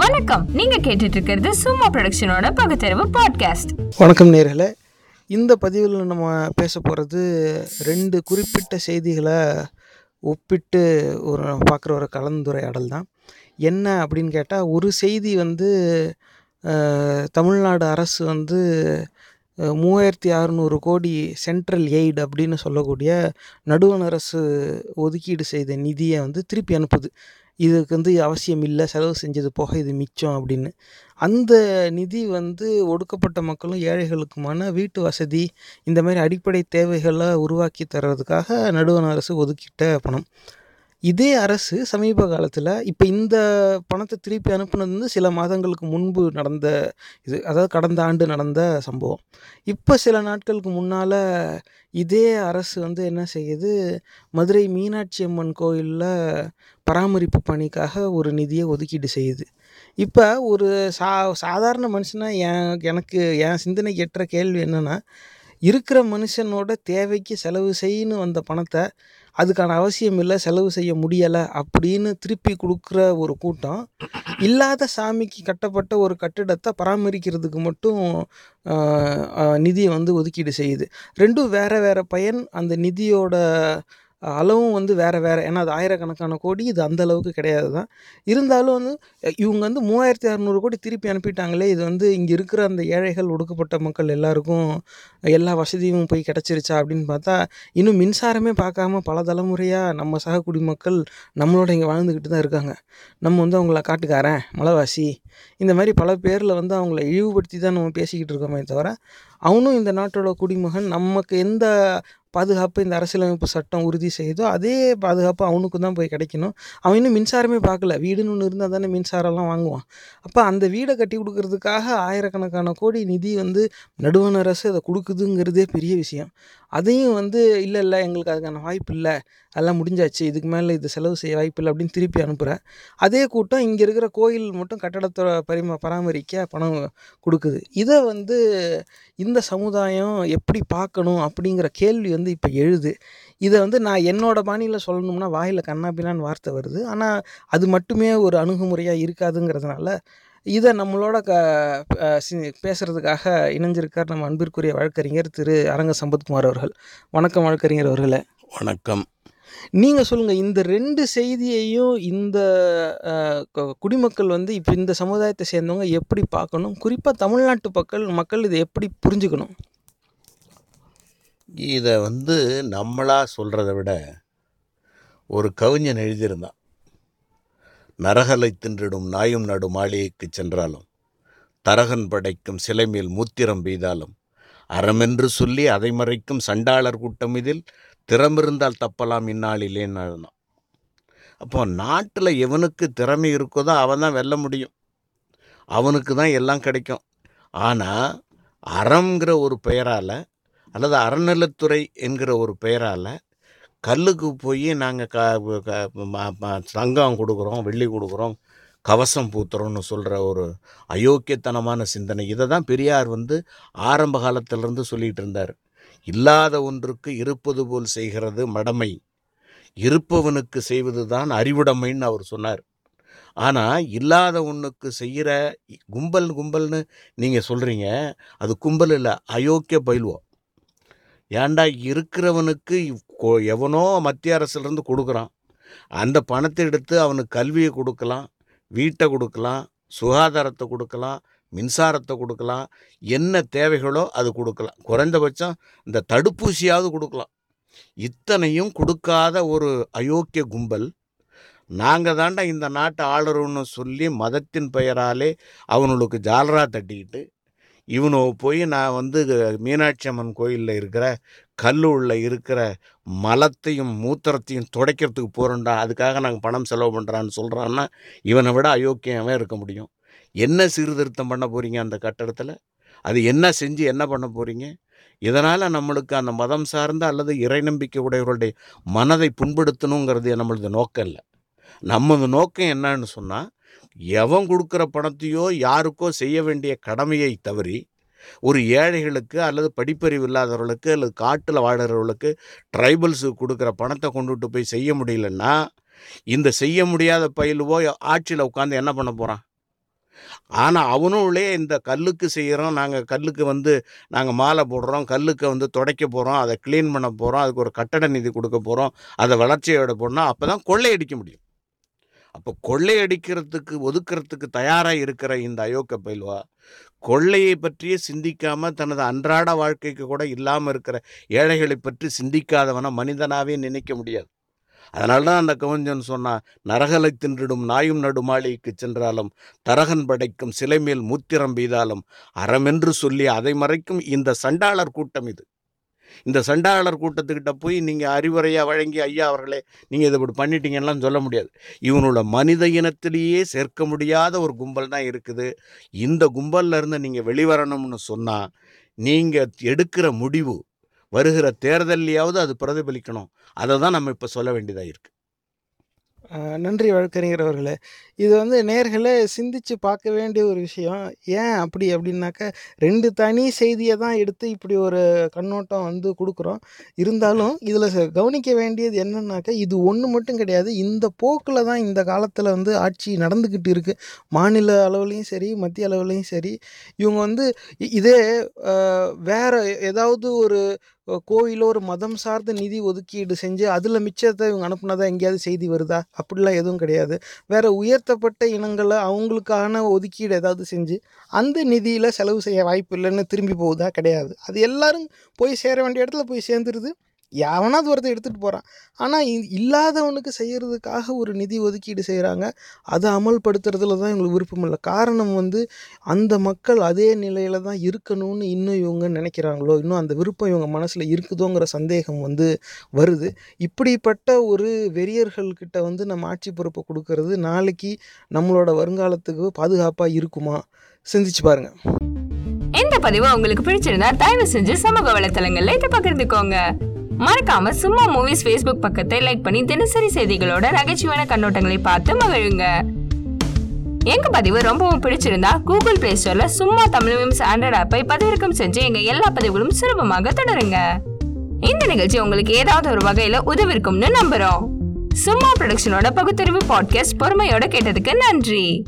வணக்கம். நீங்க கேட்டுட்டு இருக்கிறது சும்மா ப்ரொடக்ஷனோட பகுத்தறிவு பாட்காஸ்ட் வணக்கம் நேர்களே. இந்த பதிவில் நம்ம பேச போகிறது ரெண்டு குறிப்பிட்ட செய்திகளை ஒப்பிட்டு ஒரு பார்க்குற ஒரு கலந்துரையாடல் தான். என்ன அப்படின்னு கேட்டால் ஒரு செய்தி வந்து தமிழ்நாடு அரசு வந்து மூவாயிரத்தி அறநூறு கோடி சென்ட்ரல் எய்டு அப்படின்னு சொல்லக்கூடிய நடுவண் அரசு ஒதுக்கீடு செய்த நிதியை வந்து திருப்பி அனுப்புது. இதுக்கு வந்து அவசியம் இல்லை செலவு செஞ்சது போக இது மிச்சம் அப்படின்னு. அந்த நிதி வந்து ஒடுக்கப்பட்ட மக்களும் ஏழைகளுக்குமான வீட்டு வசதி இந்த மாதிரி அடிப்படை தேவைகளை உருவாக்கி தர்றதுக்காக நடுவண் அரசு ஒதுக்கிட்ட பணம். இதே அரசு சமீப காலத்தில் இப்போ இந்த பணத்தை திருப்பி அனுப்புனது வந்து சில மாதங்களுக்கு முன்பு நடந்த இது அதாவது கடந்த ஆண்டு நடந்த சம்பவம். இப்போ சில நாட்களுக்கு முன்னால் இதே அரசு வந்து என்ன செய்யுது? மதுரை மீனாட்சி அம்மன் கோயிலில் பராமரிப்பு பணிக்காக ஒரு நிதியை ஒதுக்கீடு செய்யுது. இப்போ ஒரு சா சாதாரண மனுஷனாக என் எனக்கு என் சிந்தனைக்கு எட்டுற கேள்வி என்னென்னா இருக்கிற மனுஷனோட தேவைக்கு செலவு செய்யணும் வந்த பணத்தை அதுக்கான அவசியம் இல்லை செலவு செய்ய முடியலை அப்படின்னு திருப்பி கொடுக்குற ஒரு கூட்டம் இல்லாத சாமிக்கு கட்டப்பட்ட ஒரு கட்டிடத்தை பராமரிக்கிறதுக்கு மட்டும் நிதியை வந்து ஒதுக்கீடு செய்யுது. ரெண்டும் வேறு வேறு பயன். அந்த நிதியோட அளவும் வந்து வேறு வேறு. ஏன்னா அது ஆயிரக்கணக்கான கோடி இது அந்த அளவுக்கு கிடையாது தான். இருந்தாலும் வந்து இவங்க வந்து மூவாயிரத்தி அறநூறு கோடி திருப்பி அனுப்பிட்டாங்களே இது வந்து இங்கே இருக்கிற அந்த ஏழைகள் ஒடுக்கப்பட்ட மக்கள் எல்லாருக்கும் எல்லா வசதியும் போய் கிடச்சிருச்சா அப்படின்னு பார்த்தா இன்னும் மின்சாரமே பார்க்காம பல தலைமுறையாக நம்ம சக குடிமக்கள் நம்மளோட இங்கே வாழ்ந்துக்கிட்டு தான் இருக்காங்க. நம்ம வந்து அவங்கள காட்டுக்காரன் மலைவாசி இந்த மாதிரி பல பேரில் வந்து அவங்கள இழிவுபடுத்தி தான் நம்ம பேசிக்கிட்டு இருக்கோமே தவிர அவனும் இந்த நாட்டோட குடிமகன் நமக்கு எந்த பாதுகாப்பு இந்த அரசியலமைப்பு சட்டம் உறுதி செய்தோ அதே பாதுகாப்பு அவனுக்கு தான் போய் கிடைக்கணும். அவன் இன்னும் மின்சாரமே பார்க்கல. வீடுன்னு ஒன்று இருந்தால் தானே மின்சாரம்லாம் வாங்குவான். அப்போ அந்த வீடை கட்டி கொடுக்கறதுக்காக ஆயிரக்கணக்கான கோடி நிதி வந்து நடுவண் அரசு அதை கொடுக்குதுங்கிறதே பெரிய விஷயம். அதையும் வந்து இல்லை இல்லை எங்களுக்கு அதுக்கான வாய்ப்பு இல்லை. அதெல்லாம் முடிஞ்சாச்சு. இதுக்கு மேலே இது செலவு செய்ய வாய்ப்பு இல்லை. அப்படின்னு திருப்பி அனுப்புகிறேன் அதே கூட்டம் இங்கே இருக்கிற கோயில் மட்டும் கட்டடத்தை பரிம பராமரிக்க பணம் கொடுக்குது. இதை வந்து இந்த சமுதாயம் எப்படி பார்க்கணும் அப்படிங்கிற கேள்வி வந்து இப்போ எழுது. இதை வந்து நான் என்னோட பாணியில் சொல்லணும்னா வாயில் கண்ணாபின்னான்னு வார்த்தை வருது. ஆனால் அது மட்டுமே ஒரு அணுகுமுறையாக இருக்காதுங்கிறதுனால இதை நம்மளோட க பேசுறதுக்காக இணைஞ்சிருக்கார் நம்ம அன்பிற்குரிய வழக்கறிஞர் திரு அரங்க சம்பத்குமார் அவர்கள். வணக்கம் வழக்கறிஞர் அவர்களே. வணக்கம். நீங்கள் சொல்லுங்கள் இந்த ரெண்டு செய்தியையும் இந்த குடிமக்கள் வந்து இப்போ இந்த சமுதாயத்தை சேர்ந்தவங்க எப்படி பார்க்கணும்? குறிப்பாக தமிழ்நாட்டு மக்கள் மக்கள் இதை எப்படி புரிஞ்சுக்கணும்? இதை வந்து நம்மளாக சொல்கிறத விட ஒரு கவிஞன் எழுதியிருந்தான். நரகலை தின்றிடும் நாயும் நடு மாளிகைக்கு சென்றாலும் தரகன் படைக்கும் சிலை மேல் மூத்திரம் பெய்தாலும் அறமென்று சொல்லி அதை மறைக்கும் சண்டாளர் கூட்டம் இதில் திறமிருந்தால் தப்பலாம் இந்நாளிலேன்னு எழுதினான் அப்போ நாட்டில் எவனுக்கு திறமை இருக்குதோ அவன் தான் வெல்ல முடியும். அவனுக்கு தான் எல்லாம் கிடைக்கும். ஆனால் அறம்ங்கிற ஒரு பெயரால் அல்லது அறநிலத்துறை என்கிற ஒரு பெயரால் கல்லுக்கு போய் நாங்கள் க க- ம- தங்கம் கொடுக்குறோம் வெள்ளி கொடுக்குறோம் கவசம் பூத்துறோம்னு சொல்கிற ஒரு அயோக்கியத்தனமான சிந்தனை. இதை தான் பெரியார் வந்து ஆரம்ப காலத்திலிருந்து சொல்லிகிட்டு இருந்தார். இல்லாத ஒன்றுக்கு இருப்பது போல் செய்கிறது மடமை. இருப்பவனுக்கு செய்வது தான் அறிவுடைமைன்னு அவர் சொன்னார். ஆனால் இல்லாத ஒன்றுக்கு செய்கிற கும்பல் கும்பல்னு நீங்கள் சொல்கிறீங்க அது கும்பல் இல்லை அயோக்கிய பயில்வோம். ஏன்டா இருக்கிறவனுக்கு கொ- எவனோ மத்திய அரசுலேருந்து கொடுக்குறான். அந்த பணத்தை எடுத்து அவனுக்கு கல்வியை கொடுக்கலாம் வீட்டை கொடுக்கலாம் சுகாதாரத்தை கொடுக்கலாம் மின்சாரத்தை கொடுக்கலாம் என்ன தேவைகளோ அது கொடுக்கலாம். குறைந்தபட்சம் இந்த தடுப்பூசியாவது கொடுக்கலாம். இத்தனையும் கொடுக்காத ஒரு அயோக்கிய கும்பல் நாங்கள் தாண்டா இந்த நாட்டை ஆளுறோன்னு சொல்லி மதத்தின் பெயராலே அவனுக்கு ஜாலரா தட்டிக்கிட்டு இவனோ போய் நான் வந்து மீனாட்சி அம்மன் கோயிலில் இருக்கிற கல்லூரில் இருக்கிற மலத்தையும் மூத்திரத்தையும் துடைக்கிறதுக்கு போகிறோண்டா அதுக்காக நாங்கள் பணம் செலவு பண்ணுறான்னு சொல்கிறான்னா இவனை விட அயோக்கியமே இருக்க முடியும். என்ன சீர்திருத்தம் பண்ண போகிறீங்க அந்த கட்டடத்தில்? அது என்ன செஞ்சு என்ன பண்ண போகிறீங்க இதனால் நம்மளுக்கு அந்த மதம் சார்ந்த அல்லது இறை நம்பிக்கை உடையவர்களுடைய மனதை புண்படுத்தணுங்கிறது நம்மளது நோக்கம் இல்லை. நமது நோக்கம் என்னன்னு சொன்னால் எவன் கொடுக்குற பணத்தையோ யாருக்கோ செய்ய வேண்டிய கடமையை தவறி ஒரு ஏழைகளுக்கு அல்லது படிப்பறிவு இல்லாதவர்களுக்கு அல்லது காட்டில் வாழறவர்களுக்கு ட்ரைபல்ஸுக்கு கொடுக்குற பணத்தை கொண்டுட்டு போய் செய்ய முடியலன்னா இந்த செய்ய முடியாத பயிலுவோ ஆட்சியில் உட்காந்து என்ன பண்ண போகிறான் ஆனால் அவனுள்ளே இந்த கல்லுக்கு செய்கிறோம் நாங்கள் கல்லுக்கு வந்து நாங்கள் மாலை போடுறோம் கல்லுக்கு வந்து துடைக்க போகிறோம் அதை க்ளீன் பண்ண போகிறோம் அதுக்கு ஒரு கட்டட நிதி கொடுக்க போகிறோம் அதை வளர்ச்சியோட போடணும் அப்போ தான் கொள்ளையடிக்க முடியும். அப்போ கொள்ளையடிக்கிறதுக்கு ஒதுக்கிறதுக்கு தயாராக இருக்கிற இந்த அயோக்க பயில்வா கொள்ளையை பற்றியே சிந்திக்காமல் தனது அன்றாட வாழ்க்கைக்கு கூட இல்லாமல் இருக்கிற ஏழைகளை பற்றி சிந்திக்காதவனை மனிதனாகவே நினைக்க முடியாது. அதனால தான் அந்த கவிஞன் சொன்னான் நரகலை தின்றிடும் நாயும் நடுமாளிக்கு சென்றாலும் தரகன் படைக்கும் சிலை மேல் மூத்திரம் பெய்தாலும் அறமென்று சொல்லி அதை மறைக்கும் இந்த சண்டாளர் கூட்டம் இது. இந்த சண்டாளர் கூட்டத்துக்கிட்ட போய் நீங்கள் அறிவுரையாக வழங்கி ஐயா அவர்களே நீங்கள் இதை இப்படி பண்ணிட்டீங்கலாம் சொல்ல முடியாது. இவனோட மனித இனத்திலேயே சேர்க்க முடியாத ஒரு கும்பல் தான் இருக்குது. இந்த கும்பலில் இருந்து நீங்கள் வெளிவரணும்னு சொன்னால் நீங்கள் எடுக்கிற முடிவு வருகிற தேர்தல்லையாவது அது பிரதிபலிக்கணும். அதை தான் நம்ம இப்போ சொல்ல வேண்டியதாக இருக்குது நன்றி வழக்கறிஞர் அவர்களே இது வந்து நேர்களே சிந்திச்சு பார்க்க வேண்டிய ஒரு விஷயம். ஏன் அப்படி அப்படின்னாக்க ரெண்டு தனி செய்தியை தான் எடுத்து இப்படி ஒரு கண்ணோட்டம் வந்து கொடுக்குறோம். இருந்தாலும் இதில் கவனிக்க வேண்டியது என்னன்னாக்க இது ஒன்று மட்டும் கிடையாது. இந்த போக்கில் தான் இந்த காலத்தில் வந்து ஆட்சி நடந்துக்கிட்டு இருக்குது மாநில அளவுலேயும் சரி மத்திய அளவுலேயும் சரி. இவங்க வந்து இ- இதே வேறு வேற ஏதாவது ஒரு கோயிலோ ஒரு மதம் சார்ந்த நிதி ஒதுக்கீடு செஞ்சு அதில் மிச்சத்தை இவங்க அனுப்புனதா எங்கேயாவது செய்தி வருதா? அப்படிலாம் எதுவும் கிடையாது. வேறு உயர்த்தப்பட்ட இனங்களை அவங்களுக்கான ஒதுக்கீடு ஏதாவது செஞ்சு அந்த நிதியில் செலவு செய்ய வாய்ப்பு இல்லைன்னு திரும்பி போகுதா? கிடையாது. அது எல்லாரும் போய் சேர வேண்டிய இடத்துல போய் சேர்ந்துருது. எவனாவது ஒருத்தர் எடுத்துகிட்டு போகிறான் ஆனால் இல்லாதவனுக்கு செய்கிறதுக்காக ஒரு நிதி ஒதுக்கீடு செய்கிறாங்க அதை அமல்படுத்துறதுல தான் இவங்களுக்கு விருப்பம் இல்லை. காரணம் வந்து அந்த மக்கள் அதே நிலையில் தான் இருக்கணும்னு இன்னும் இவங்க நினைக்கிறாங்களோ இன்னும் அந்த விருப்பம் இவங்க மனசில் இருக்குதோங்கிற சந்தேகம் வந்து வருது. இப்படிப்பட்ட ஒரு வெறியர்கள்கிட்ட வந்து நம்ம ஆட்சி பொறுப்பை கொடுக்கறது நாளைக்கு நம்மளோட வருங்காலத்துக்கு பாதுகாப்பாக இருக்குமா? சிந்திச்சு பாருங்க. இந்த பதிவு உங்களுக்கு பிடிச்சிருந்தா தயவு செஞ்சு சமூக வலைத்தளங்கள்ல இதை பகிர்ந்துக்கோங்க. மறக்காம சும்மா மூவிஸ் ஃபேஸ்புக் பக்கத்தை லைக் பண்ணி தினசரி செய்திகளோட நகைச்சுவையான கண்ணோட்டங்களை பார்த்து மகிழுங்க. எங்க பதிவு ரொம்பவும் பிடிச்சிருந்தா கூகுள் பிளே ஸ்டோர்ல சும்மா தமிழ் மீம்ஸ் ஆண்ட்ராய்ட் ஆப்பை பதிவிறக்கம் செஞ்சு எங்க எல்லா பதிவுகளும் சுலபமாக தொடருங்க. இந்த நிகழ்ச்சி உங்களுக்கு ஏதாவது ஒரு வகையில உதவிருக்கும்னு நம்புறோம். சும்மா ப்ரொடக்ஷனோட பகுத்தறிவு பாட்காஸ்ட் பொறுமையோட கேட்டதுக்கு நன்றி.